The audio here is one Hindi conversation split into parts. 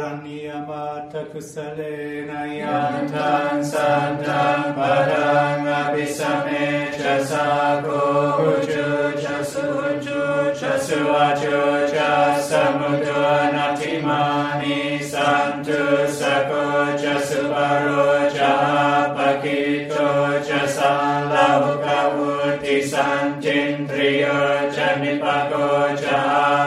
रण्यपा सलेन सि समे च सा गुज चश्वाच च समग नति सकचस् सन्तु सको च सुपरो च पकितो च सा सञ्चिन्द्रियो च निपको च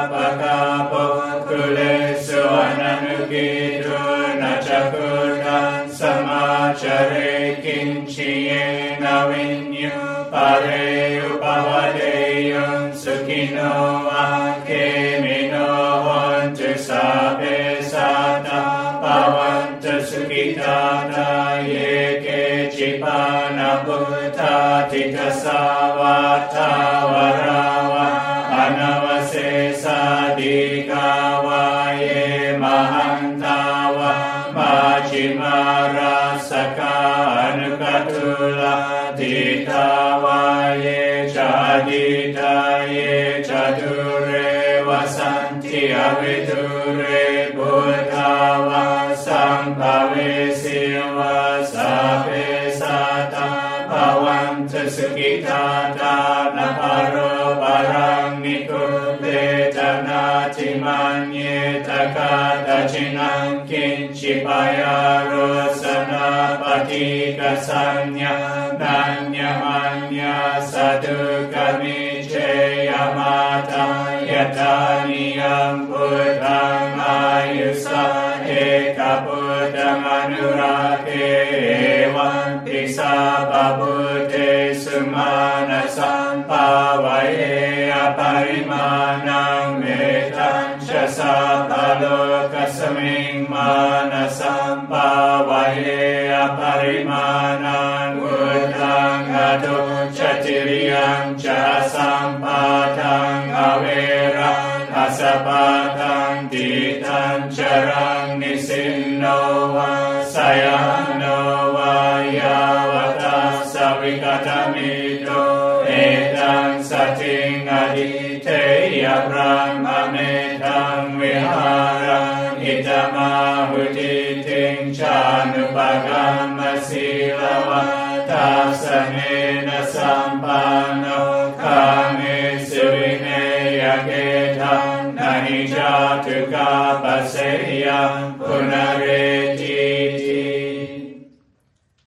चरे किञ्चियेन विन्य परे उपवदेयं सुखिनो वा के मिनो वञ्च सा सादा पवञ्च सुखिता ये केचिपानभूताधिकसा वार्तावरा वा अनवशेषाधिका वा avidure buddhawa sambhave siva sape sata bhavanta sukitata naparo parang nikute tanati manye takata chinang kinchi payaro ्य धान्यमान्यसदकमेशे यमाता यतानि अम्बुध मायुष हे तपुतमनुराधेवा सा बभुजे सुमानसं पावहे अपरिमानमेतां च सा पदकस्मि मानसं पावये ye aparimanan gudang gado chatiriang jasam patang awera asapatang titan carang nisinnoa sayanoa yavata savikatamido etang sating aditeya brahma metang viharang itamahuti वत्तासनेन सम्पानो कामेषु विनेयगेढं न हि पुनः